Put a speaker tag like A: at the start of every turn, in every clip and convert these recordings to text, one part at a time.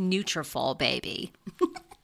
A: "Nutrafol, baby."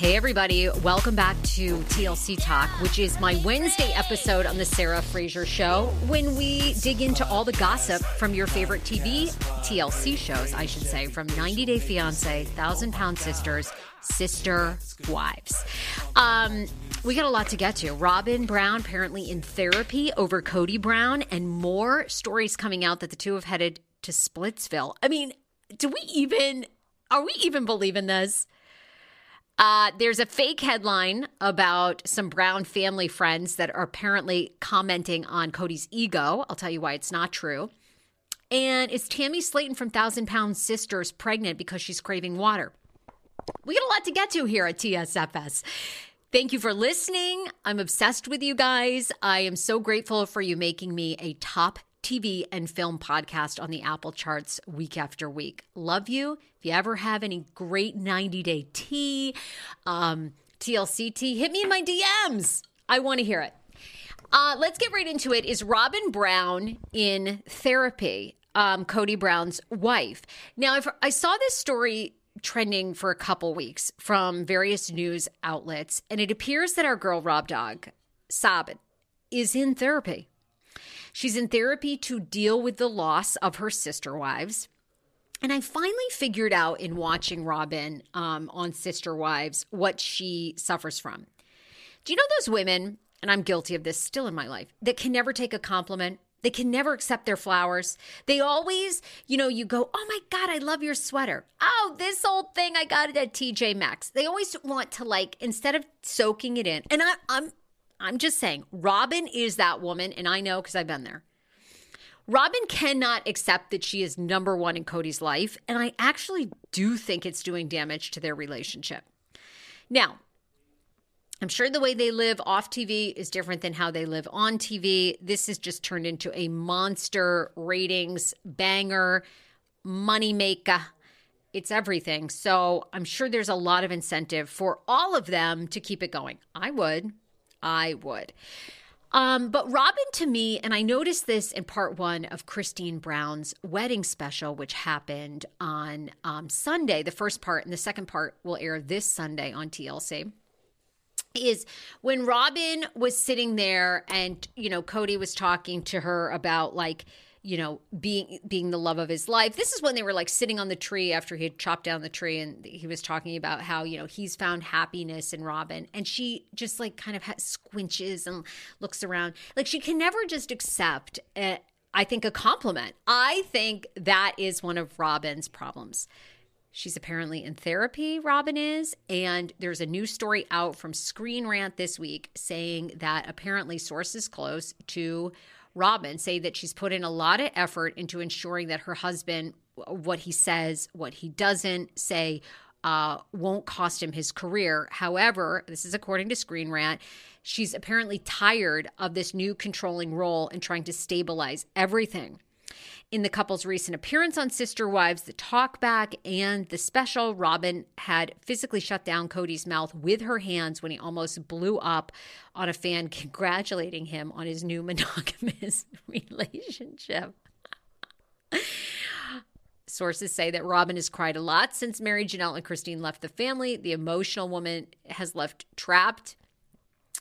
A: Hey, everybody, welcome back to TLC Talk, which is my Wednesday episode on The Sarah Fraser Show, when we dig into all the gossip from your favorite TV, TLC shows, I should say, from 90 Day Fiance, Thousand Pound Sisters, Sister Wives. Um, we got a lot to get to. Robyn Brown apparently in therapy over Kody Brown, and more stories coming out that the two have headed to Splitsville. I mean, do we even, are we even believing this? Uh, there's a fake headline about some Brown family friends that are apparently commenting on Kody's ego. I'll tell you why it's not true. And is Tammy Slaton from Thousand Pound Sisters pregnant because she's craving water? We got a lot to get to here at TSFS. Thank you for listening. I'm obsessed with you guys. I am so grateful for you making me a top TV and film podcast on the Apple charts week after week. Love you. If you ever have any great 90 day tea, um, TLC tea, hit me in my DMs. I want to hear it. Uh, let's get right into it. Is Robyn Brown in therapy? Um, Kody Brown's wife. Now, if I saw this story trending for a couple weeks from various news outlets, and it appears that our girl Rob Dog, Sabit, is in therapy. She's in therapy to deal with the loss of her sister wives. And I finally figured out in watching Robyn um, on Sister Wives what she suffers from. Do you know those women, and I'm guilty of this still in my life, that can never take a compliment? They can never accept their flowers. They always, you know, you go, oh my God, I love your sweater. Oh, this old thing, I got it at TJ Maxx. They always want to like, instead of soaking it in, and I, I'm I'm just saying, Robyn is that woman, and I know because I've been there. Robyn cannot accept that she is number one in Kody's life, and I actually do think it's doing damage to their relationship. Now, I'm sure the way they live off TV is different than how they live on TV. This has just turned into a monster ratings banger, money maker. It's everything. So I'm sure there's a lot of incentive for all of them to keep it going. I would. I would. Um, but Robyn to me, and I noticed this in part one of Christine Brown's wedding special, which happened on um, Sunday. The first part and the second part will air this Sunday on TLC. Is when Robyn was sitting there and, you know, Kody was talking to her about like, you know, being being the love of his life. This is when they were like sitting on the tree after he had chopped down the tree, and he was talking about how you know he's found happiness in Robyn, and she just like kind of has squinches and looks around, like she can never just accept. A, I think a compliment. I think that is one of Robyn's problems. She's apparently in therapy, Robyn is. And there's a new story out from Screen Rant this week saying that apparently sources close to Robyn say that she's put in a lot of effort into ensuring that her husband, what he says, what he doesn't say, uh, won't cost him his career. However, this is according to Screen Rant, she's apparently tired of this new controlling role and trying to stabilize everything. In the couple's recent appearance on Sister Wives, the talkback, and the special, Robyn had physically shut down Kody's mouth with her hands when he almost blew up on a fan congratulating him on his new monogamous relationship. Sources say that Robyn has cried a lot since Meri Janelle and Christine left the family. The emotional woman has left trapped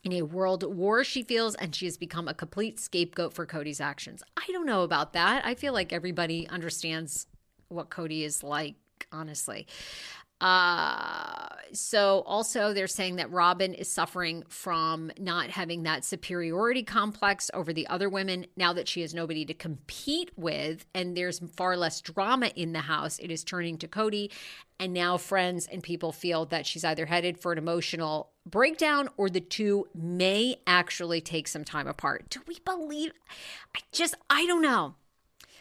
A: in a world war, she feels, and she has become a complete scapegoat for Kody's actions. I don't know about that. I feel like everybody understands what Kody is like, honestly. Uh, so also they're saying that Robyn is suffering from not having that superiority complex over the other women now that she has nobody to compete with and there's far less drama in the house. It is turning to Kody and now friends and people feel that she's either headed for an emotional breakdown or the two may actually take some time apart. Do we believe I just I don't know.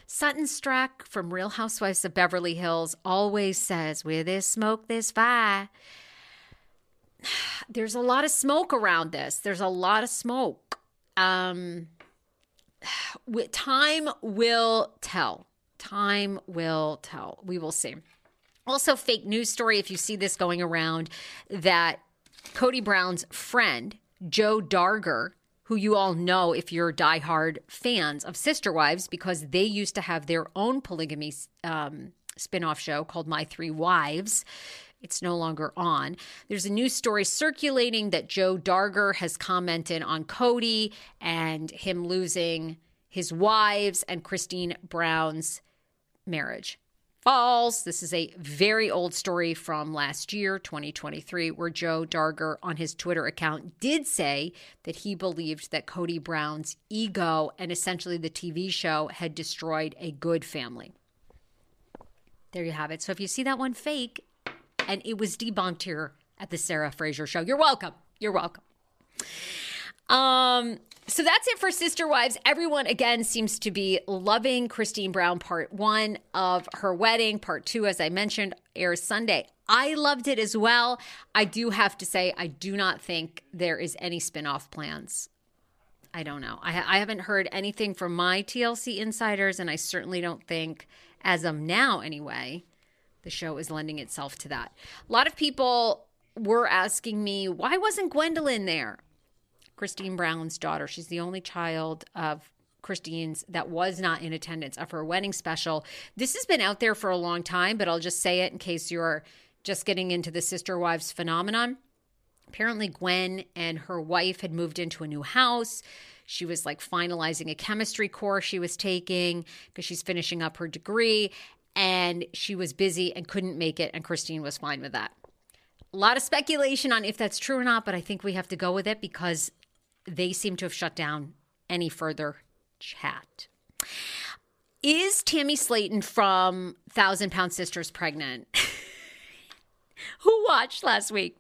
A: Sutton Stracke from Real Housewives of Beverly Hills always says, Where there's smoke, there's fire. There's a lot of smoke around this. There's a lot of smoke. Um, time will tell. Time will tell. We will see. Also, fake news story if you see this going around that Kody Brown's friend, Joe Darger, who you all know if you're diehard fans of Sister Wives, because they used to have their own polygamy um, spin-off show called My Three Wives. It's no longer on. There's a news story circulating that Joe Darger has commented on Kody and him losing his wives and Christine Brown's marriage false. This is a very old story from last year, 2023, where Joe Darger on his Twitter account did say that he believed that Kody Brown's ego and essentially the TV show had destroyed a good family. There you have it. So if you see that one fake, and it was debunked here at the Sarah Fraser show, you're welcome. You're welcome. Um, so that's it for Sister Wives. Everyone, again, seems to be loving Christine Brown part one of her wedding. Part two, as I mentioned, airs Sunday. I loved it as well. I do have to say, I do not think there is any spin off plans. I don't know. I, I haven't heard anything from my TLC insiders, and I certainly don't think, as of now anyway, the show is lending itself to that. A lot of people were asking me, why wasn't Gwendolyn there? Christine Brown's daughter. She's the only child of Christine's that was not in attendance of her wedding special. This has been out there for a long time, but I'll just say it in case you're just getting into the sister wives phenomenon. Apparently, Gwen and her wife had moved into a new house. She was like finalizing a chemistry course she was taking because she's finishing up her degree. And she was busy and couldn't make it. And Christine was fine with that. A lot of speculation on if that's true or not, but I think we have to go with it because they seem to have shut down any further chat. Is Tammy Slaton from Thousand Pound Sisters pregnant? Who watched last week?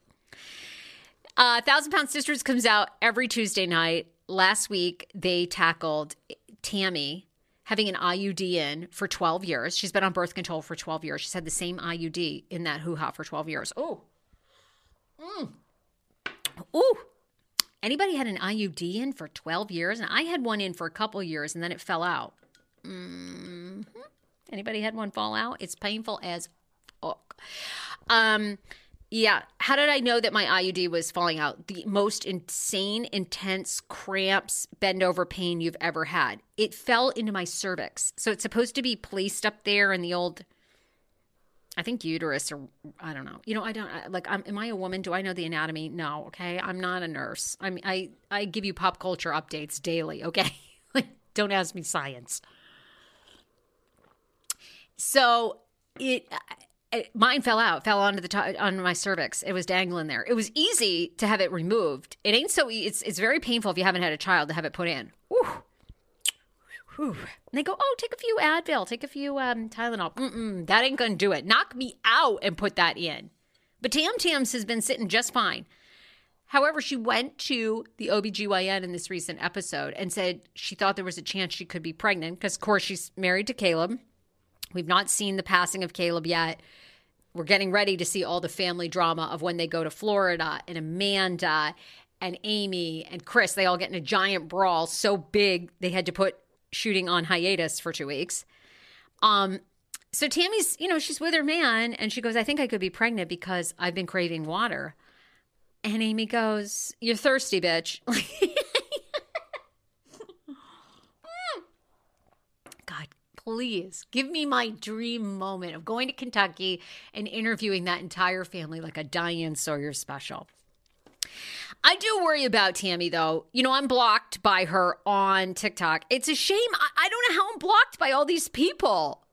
A: Uh, Thousand Pound Sisters comes out every Tuesday night. Last week, they tackled Tammy having an IUD in for 12 years. She's been on birth control for 12 years. She's had the same IUD in that hoo ha for 12 years. Oh. Mm. Ooh. Anybody had an IUD in for 12 years? And I had one in for a couple years and then it fell out. Mm-hmm. Anybody had one fall out? It's painful as fuck. Um, yeah. How did I know that my IUD was falling out? The most insane, intense cramps, bend over pain you've ever had. It fell into my cervix. So it's supposed to be placed up there in the old I think uterus or I don't know. You know, I don't like. I'm, am I a woman? Do I know the anatomy? No. Okay, I'm not a nurse. I mean, I I give you pop culture updates daily. Okay, like don't ask me science. So it, it mine fell out, fell onto the top, on my cervix. It was dangling there. It was easy to have it removed. It ain't so. E- it's it's very painful if you haven't had a child to have it put in. Whew. Whew. And they go, oh, take a few Advil, take a few um, Tylenol. Mm-mm, that ain't gonna do it. Knock me out and put that in. But Tam Tams has been sitting just fine. However, she went to the OBGYN in this recent episode and said she thought there was a chance she could be pregnant because, of course, she's married to Caleb. We've not seen the passing of Caleb yet. We're getting ready to see all the family drama of when they go to Florida and Amanda and Amy and Chris. They all get in a giant brawl so big they had to put shooting on hiatus for two weeks. Um, so Tammy's, you know, she's with her man and she goes, I think I could be pregnant because I've been craving water. And Amy goes, You're thirsty, bitch. God, please give me my dream moment of going to Kentucky and interviewing that entire family like a Diane Sawyer special. I do worry about Tammy though. You know, I'm blocked by her on TikTok. It's a shame. I, I don't know how I'm blocked by all these people.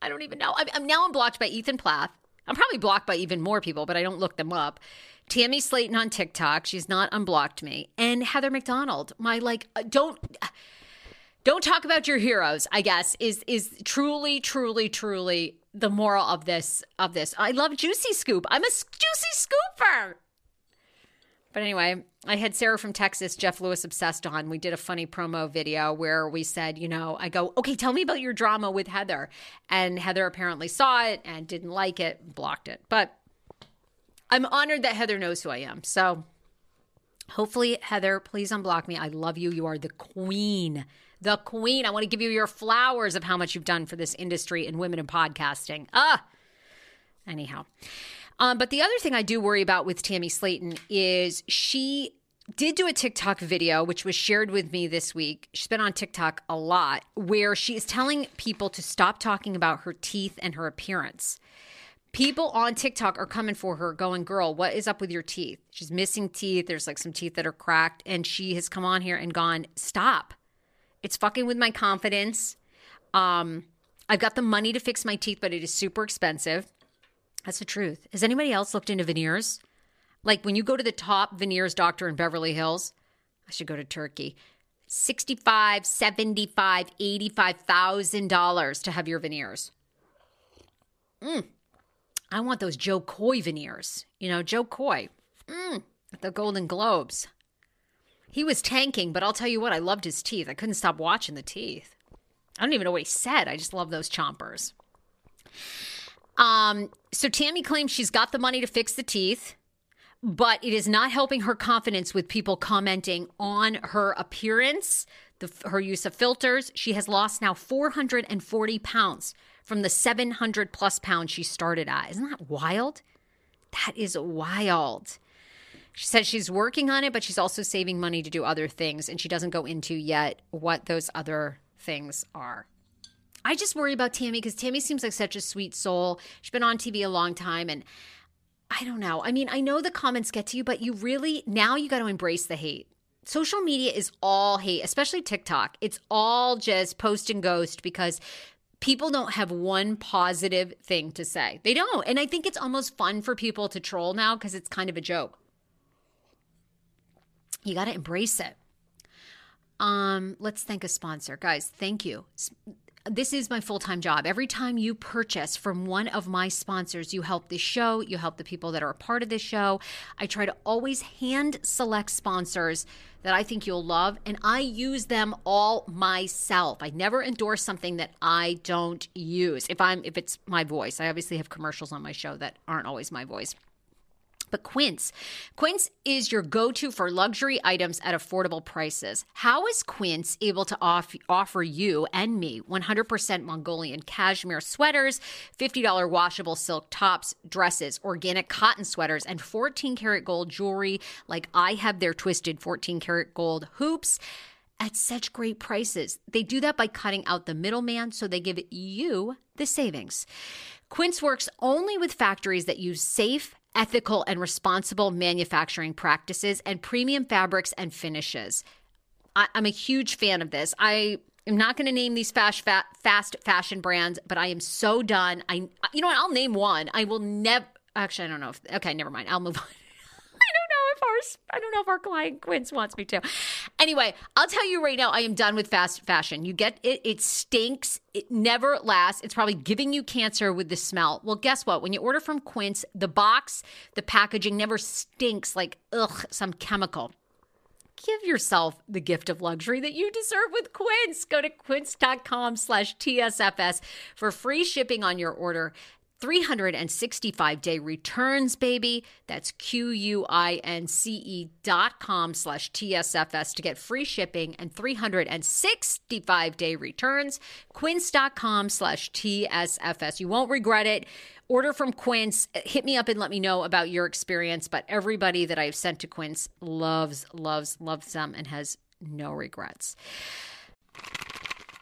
A: I don't even know. I'm, I'm now I'm blocked by Ethan Plath. I'm probably blocked by even more people, but I don't look them up. Tammy Slaton on TikTok, she's not unblocked me, and Heather McDonald. My like, uh, don't don't talk about your heroes. I guess is is truly, truly, truly the moral of this of this. I love Juicy Scoop. I'm a Juicy Scooper. But anyway, I had Sarah from Texas, Jeff Lewis obsessed on. We did a funny promo video where we said, you know, I go, okay, tell me about your drama with Heather. And Heather apparently saw it and didn't like it, blocked it. But I'm honored that Heather knows who I am. So hopefully, Heather, please unblock me. I love you. You are the queen. The queen. I want to give you your flowers of how much you've done for this industry and women in podcasting. Ah, anyhow. Um, but the other thing I do worry about with Tammy Slaton is she did do a TikTok video, which was shared with me this week. She's been on TikTok a lot, where she is telling people to stop talking about her teeth and her appearance. People on TikTok are coming for her, going, Girl, what is up with your teeth? She's missing teeth. There's like some teeth that are cracked. And she has come on here and gone, Stop. It's fucking with my confidence. Um, I've got the money to fix my teeth, but it is super expensive. That's the truth. Has anybody else looked into veneers? Like when you go to the top veneers doctor in Beverly Hills, I should go to Turkey. 65, 75, 85,000 dollars to have your veneers. Mm. I want those Jo Koy veneers. You know, Jo Koy. Mm. The Golden Globes. He was tanking, but I'll tell you what, I loved his teeth. I couldn't stop watching the teeth. I don't even know what he said. I just love those chompers. Um, so Tammy claims she's got the money to fix the teeth, but it is not helping her confidence with people commenting on her appearance, the, her use of filters. She has lost now 440 pounds from the 700 plus pounds she started at. Isn't that wild? That is wild. She says she's working on it, but she's also saving money to do other things, and she doesn't go into yet what those other things are. I just worry about Tammy because Tammy seems like such a sweet soul. She's been on TV a long time and I don't know. I mean, I know the comments get to you, but you really, now you got to embrace the hate. Social media is all hate, especially TikTok. It's all just post and ghost because people don't have one positive thing to say. They don't. And I think it's almost fun for people to troll now because it's kind of a joke. You got to embrace it. Um, let's thank a sponsor. Guys, thank you this is my full time job. Every time you purchase from one of my sponsors, you help the show, you help the people that are a part of the show. I try to always hand select sponsors that I think you'll love, and I use them all myself. I never endorse something that I don't use. If I'm if it's my voice, I obviously have commercials on my show that aren't always my voice. But Quince, Quince is your go to for luxury items at affordable prices. How is Quince able to off- offer you and me 100% Mongolian cashmere sweaters, $50 washable silk tops, dresses, organic cotton sweaters, and 14 karat gold jewelry like I have their twisted 14 karat gold hoops? At such great prices. They do that by cutting out the middleman so they give you the savings. Quince works only with factories that use safe, ethical and responsible manufacturing practices and premium fabrics and finishes. I, am a huge fan of this. I am not going to name these fast, fast fashion brands, but I am so done. I, you know what? I'll name one. I will never. Actually, I don't know. If, okay, never mind. I'll move on. If our I don't know if our client Quince wants me to. Anyway, I'll tell you right now, I am done with fast fashion. You get it, it stinks. It never lasts. It's probably giving you cancer with the smell. Well, guess what? When you order from Quince, the box, the packaging never stinks like ugh, some chemical give yourself the gift of luxury that you deserve with Quince. Go to quince.com slash TSFS for free shipping on your order. 365 day returns, baby. That's Q U I N C E dot com slash TSFS to get free shipping and 365 day returns. Quince.com slash TSFS. You won't regret it. Order from Quince. Hit me up and let me know about your experience. But everybody that I've sent to Quince loves, loves, loves them and has no regrets.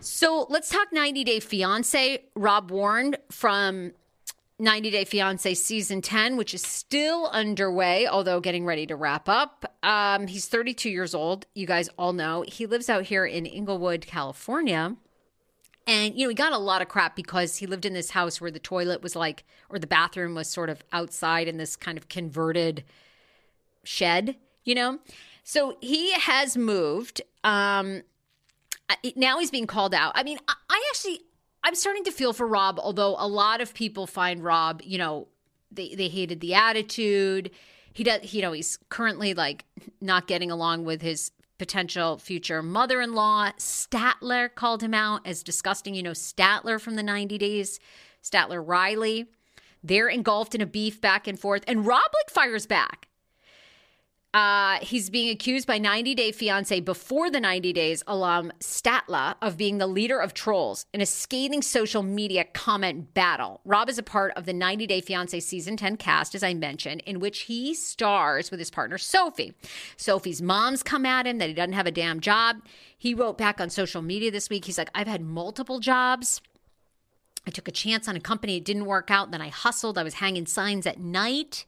A: So let's talk 90 Day Fiance. Rob Warne from 90 Day Fiance season 10, which is still underway, although getting ready to wrap up. Um, he's 32 years old. You guys all know he lives out here in Inglewood, California. And, you know, he got a lot of crap because he lived in this house where the toilet was like, or the bathroom was sort of outside in this kind of converted shed, you know? So he has moved. Um, now he's being called out. I mean, I actually, I'm starting to feel for Rob, although a lot of people find Rob, you know, they, they hated the attitude. He does, you know, he's currently like not getting along with his potential future mother in law. Statler called him out as disgusting. You know, Statler from the 90 Days Statler Riley. They're engulfed in a beef back and forth, and Rob like fires back. Uh, he's being accused by 90 Day Fiance before the 90 Days alum Statler of being the leader of trolls in a scathing social media comment battle. Rob is a part of the 90 Day Fiance season 10 cast, as I mentioned, in which he stars with his partner Sophie. Sophie's mom's come at him that he doesn't have a damn job. He wrote back on social media this week. He's like, I've had multiple jobs. I took a chance on a company, it didn't work out. Then I hustled. I was hanging signs at night.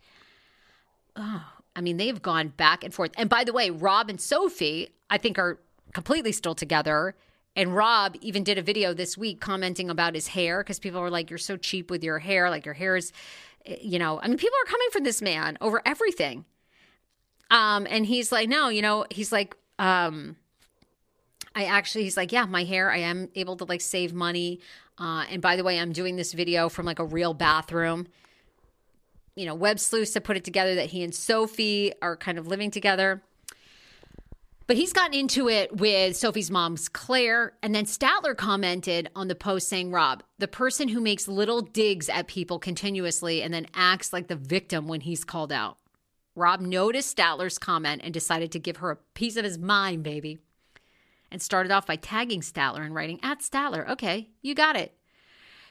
A: Oh, I mean, they've gone back and forth. And by the way, Rob and Sophie, I think, are completely still together. And Rob even did a video this week commenting about his hair because people were like, You're so cheap with your hair. Like, your hair is, eh, you know, I mean, people are coming for this man over everything. Um, and he's like, No, you know, he's like, um, I actually, he's like, Yeah, my hair, I am able to like save money. Uh, and by the way, I'm doing this video from like a real bathroom you know, web sleuths have put it together that he and Sophie are kind of living together. But he's gotten into it with Sophie's mom's Claire. And then Statler commented on the post saying, Rob, the person who makes little digs at people continuously and then acts like the victim when he's called out. Rob noticed Statler's comment and decided to give her a piece of his mind, baby. And started off by tagging Statler and writing, at Statler, okay, you got it.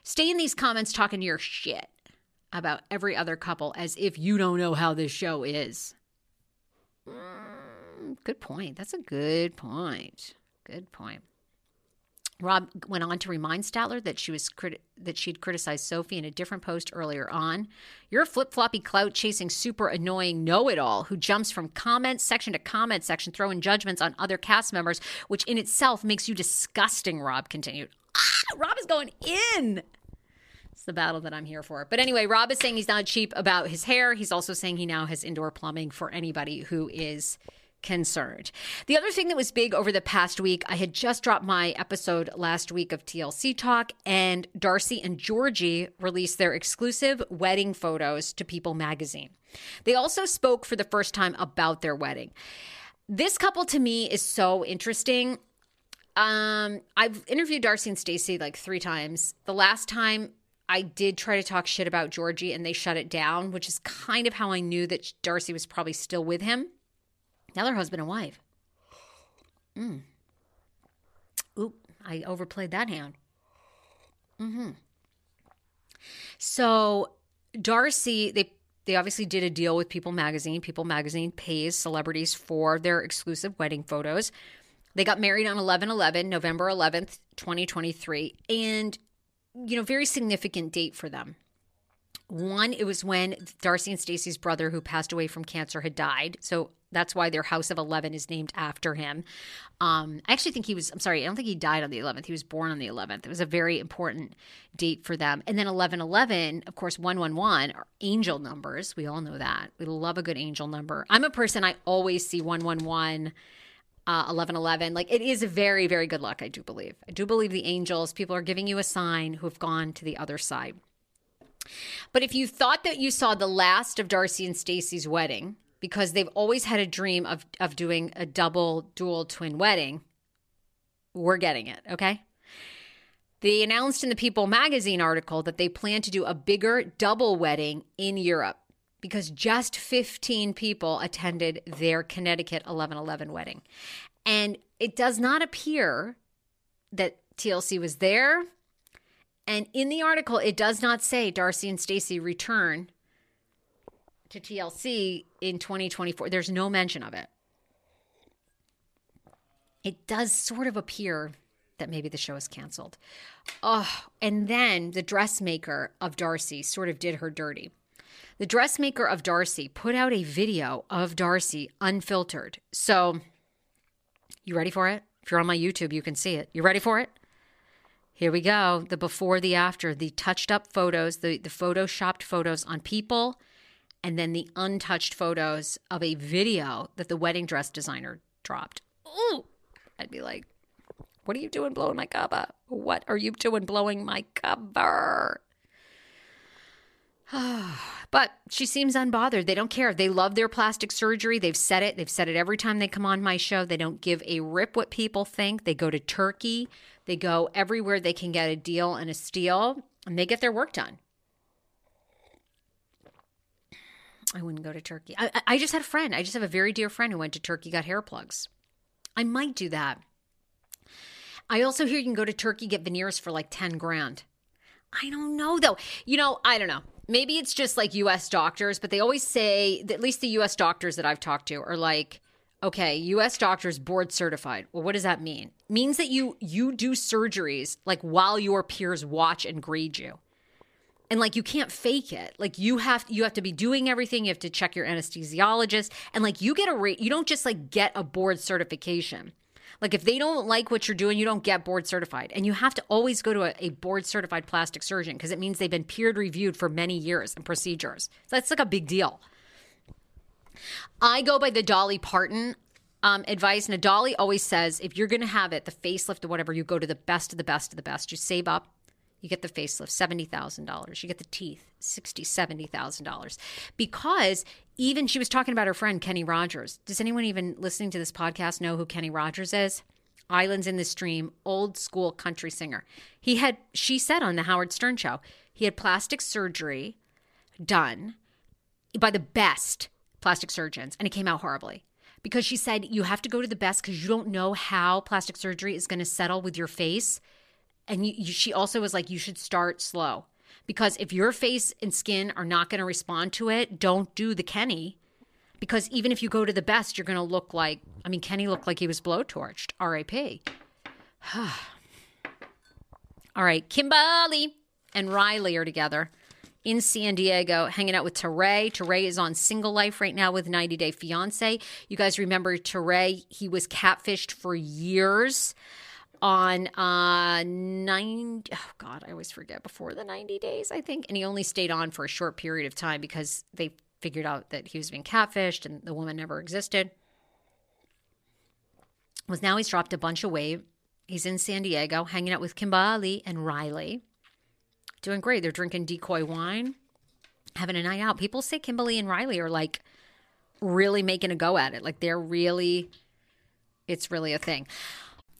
A: Stay in these comments talking your shit about every other couple as if you don't know how this show is. Mm, good point. That's a good point. Good point. Rob went on to remind Statler that she was criti- that she'd criticized Sophie in a different post earlier on. You're a flip floppy clout chasing, super annoying know it all who jumps from comment section to comment section, throwing judgments on other cast members, which in itself makes you disgusting. Rob continued. Ah, Rob is going in the battle that I'm here for. But anyway, Rob is saying he's not cheap about his hair. He's also saying he now has indoor plumbing for anybody who is concerned. The other thing that was big over the past week, I had just dropped my episode last week of TLC Talk, and Darcey and Georgie released their exclusive wedding photos to People magazine. They also spoke for the first time about their wedding. This couple to me is so interesting. Um, I've interviewed Darcey and Stacey like three times. The last time I did try to talk shit about Georgie and they shut it down, which is kind of how I knew that Darcey was probably still with him. Now they're husband and wife. Mm. Oop, I overplayed that hand. Mm-hmm. So Darcey, they they obviously did a deal with People Magazine. People Magazine pays celebrities for their exclusive wedding photos. They got married on 11 11, November 11th, 2023. And you know, very significant date for them. One, it was when Darcey and Stacey's brother, who passed away from cancer, had died. So that's why their house of 11 is named after him. Um, I actually think he was, I'm sorry, I don't think he died on the 11th. He was born on the 11th. It was a very important date for them. And then 1111, of course, 111 are angel numbers. We all know that. We love a good angel number. I'm a person, I always see 111 uh, 1111. Like it is very, very good luck, I do believe. I do believe the angels, people are giving you a sign who have gone to the other side. But if you thought that you saw the last of Darcey and Stacey's wedding, because they've always had a dream of, of doing a double, dual twin wedding, we're getting it, okay? They announced in the People magazine article that they plan to do a bigger double wedding in Europe because just 15 people attended their Connecticut 1111 wedding. And it does not appear that TLC was there. And in the article, it does not say Darcey and Stacey return to TLC in 2024. There's no mention of it. It does sort of appear that maybe the show is canceled. Oh, and then the dressmaker of Darcey sort of did her dirty. The dressmaker of Darcey put out a video of Darcey unfiltered. So, you ready for it? If you're on my YouTube, you can see it. You ready for it? Here we go. The before, the after, the touched up photos, the, the photoshopped photos on people, and then the untouched photos of a video that the wedding dress designer dropped. Ooh, I'd be like, what are you doing blowing my cover? What are you doing blowing my cover? but she seems unbothered. They don't care. They love their plastic surgery. They've said it. They've said it every time they come on my show. They don't give a rip what people think. They go to Turkey. They go everywhere they can get a deal and a steal. and they get their work done. I wouldn't go to Turkey. I, I just had a friend. I just have a very dear friend who went to Turkey, got hair plugs. I might do that. I also hear you can go to Turkey, get veneers for like 10 grand. I don't know though. You know, I don't know. Maybe it's just like US doctors, but they always say, at least the US doctors that I've talked to are like, okay, US doctors board certified. Well, what does that mean? It means that you you do surgeries like while your peers watch and grade you. And like you can't fake it. Like you have you have to be doing everything. You have to check your anesthesiologist. And like you get a rate you don't just like get a board certification like if they don't like what you're doing you don't get board certified. And you have to always go to a, a board certified plastic surgeon because it means they've been peer reviewed for many years and procedures. So that's like a big deal. I go by the dolly parton um, advice. And dolly always says if you're going to have it the facelift or whatever you go to the best of the best of the best. You save up you get the facelift, $70,000. You get the teeth, $60,000, $70,000. Because even she was talking about her friend, Kenny Rogers. Does anyone even listening to this podcast know who Kenny Rogers is? Islands in the Stream, old school country singer. He had, she said on the Howard Stern show, he had plastic surgery done by the best plastic surgeons, and it came out horribly because she said you have to go to the best because you don't know how plastic surgery is going to settle with your face and you, you, she also was like, you should start slow because if your face and skin are not going to respond to it, don't do the Kenny. Because even if you go to the best, you're going to look like, I mean, Kenny looked like he was blowtorched. R.I.P. All right, Kimberly and Riley are together in San Diego, hanging out with Teray. Teray is on single life right now with 90 Day Fiance. You guys remember Teray? He was catfished for years on uh nine oh god i always forget before the 90 days i think and he only stayed on for a short period of time because they figured out that he was being catfished and the woman never existed. Was now he's dropped a bunch of weight. He's in san diego hanging out with kimberly and riley. Doing great. They're drinking decoy wine having a night out. People say kimberly and riley are like really making a go at it. Like they're really it's really a thing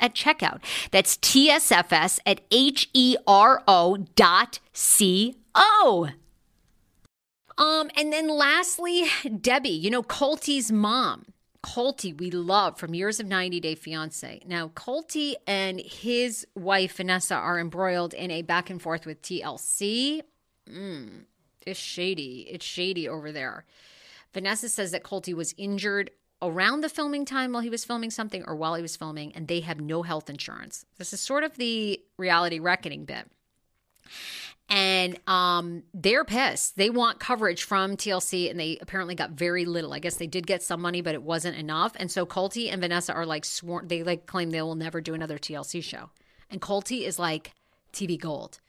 A: at checkout. That's TSFS at H E R O dot C Oh, um, and then lastly, Debbie, you know, Colty's mom. Colty, we love from years of 90 Day Fiance. Now, Colty and his wife, Vanessa, are embroiled in a back and forth with TLC. Mm, it's shady. It's shady over there. Vanessa says that Colty was injured around the filming time while he was filming something or while he was filming, and they have no health insurance. This is sort of the reality reckoning bit and um, they're pissed. They want coverage from TLC, and they apparently got very little. I guess they did get some money, but it wasn't enough. And so Colty and Vanessa are like sworn. They like claim they will never do another TLC show. And Colty is like TV gold.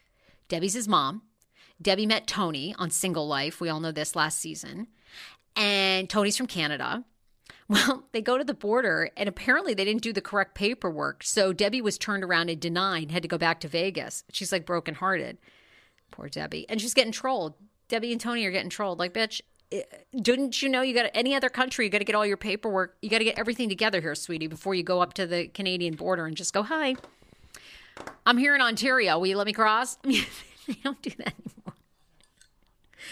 A: Debbie's his mom. Debbie met Tony on Single Life. We all know this last season. And Tony's from Canada. Well, they go to the border and apparently they didn't do the correct paperwork. So Debbie was turned around and denied, had to go back to Vegas. She's like brokenhearted. Poor Debbie. And she's getting trolled. Debbie and Tony are getting trolled. Like, bitch, eh, didn't you know you got any other country? You got to get all your paperwork. You got to get everything together here, sweetie, before you go up to the Canadian border and just go, hi. I'm here in Ontario. Will you let me cross? they don't do that anymore.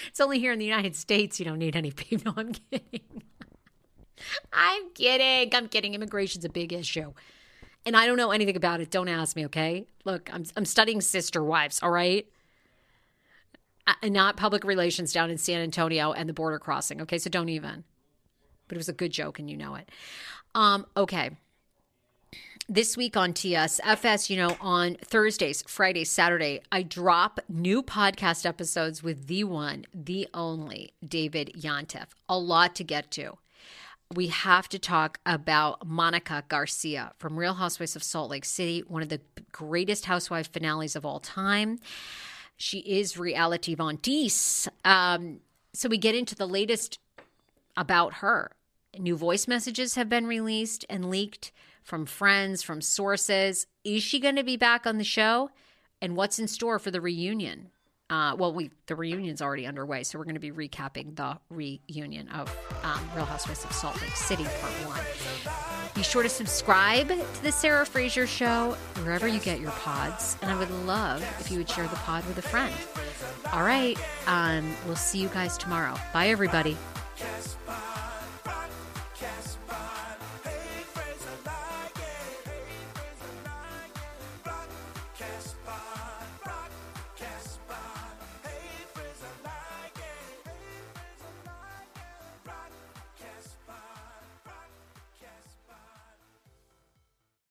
A: It's only here in the United States you don't need any people. No, I'm kidding. I'm kidding. I'm kidding. Immigration's a big issue. And I don't know anything about it. Don't ask me, okay? Look, I'm, I'm studying sister wives, all right? Uh, not public relations down in San Antonio and the border crossing. Okay, so don't even. But it was a good joke and you know it. Um, okay. This week on TSFS, you know, on Thursdays, Fridays, Saturday, I drop new podcast episodes with the one, the only David Yontef. A lot to get to. We have to talk about Monica Garcia from Real Housewives of Salt Lake City, one of the greatest housewife finales of all time. She is reality Von Teese. Um, so we get into the latest about her. New voice messages have been released and leaked from friends, from sources. Is she going to be back on the show? And what's in store for the reunion? Uh, well, we the reunion's already underway, so we're going to be recapping the reunion of um, Real Housewives of Salt Lake City Part One. Be sure to subscribe to the Sarah Fraser Show wherever you get your pods, and I would love if you would share the pod with a friend. All right, um, we'll see you guys tomorrow. Bye, everybody.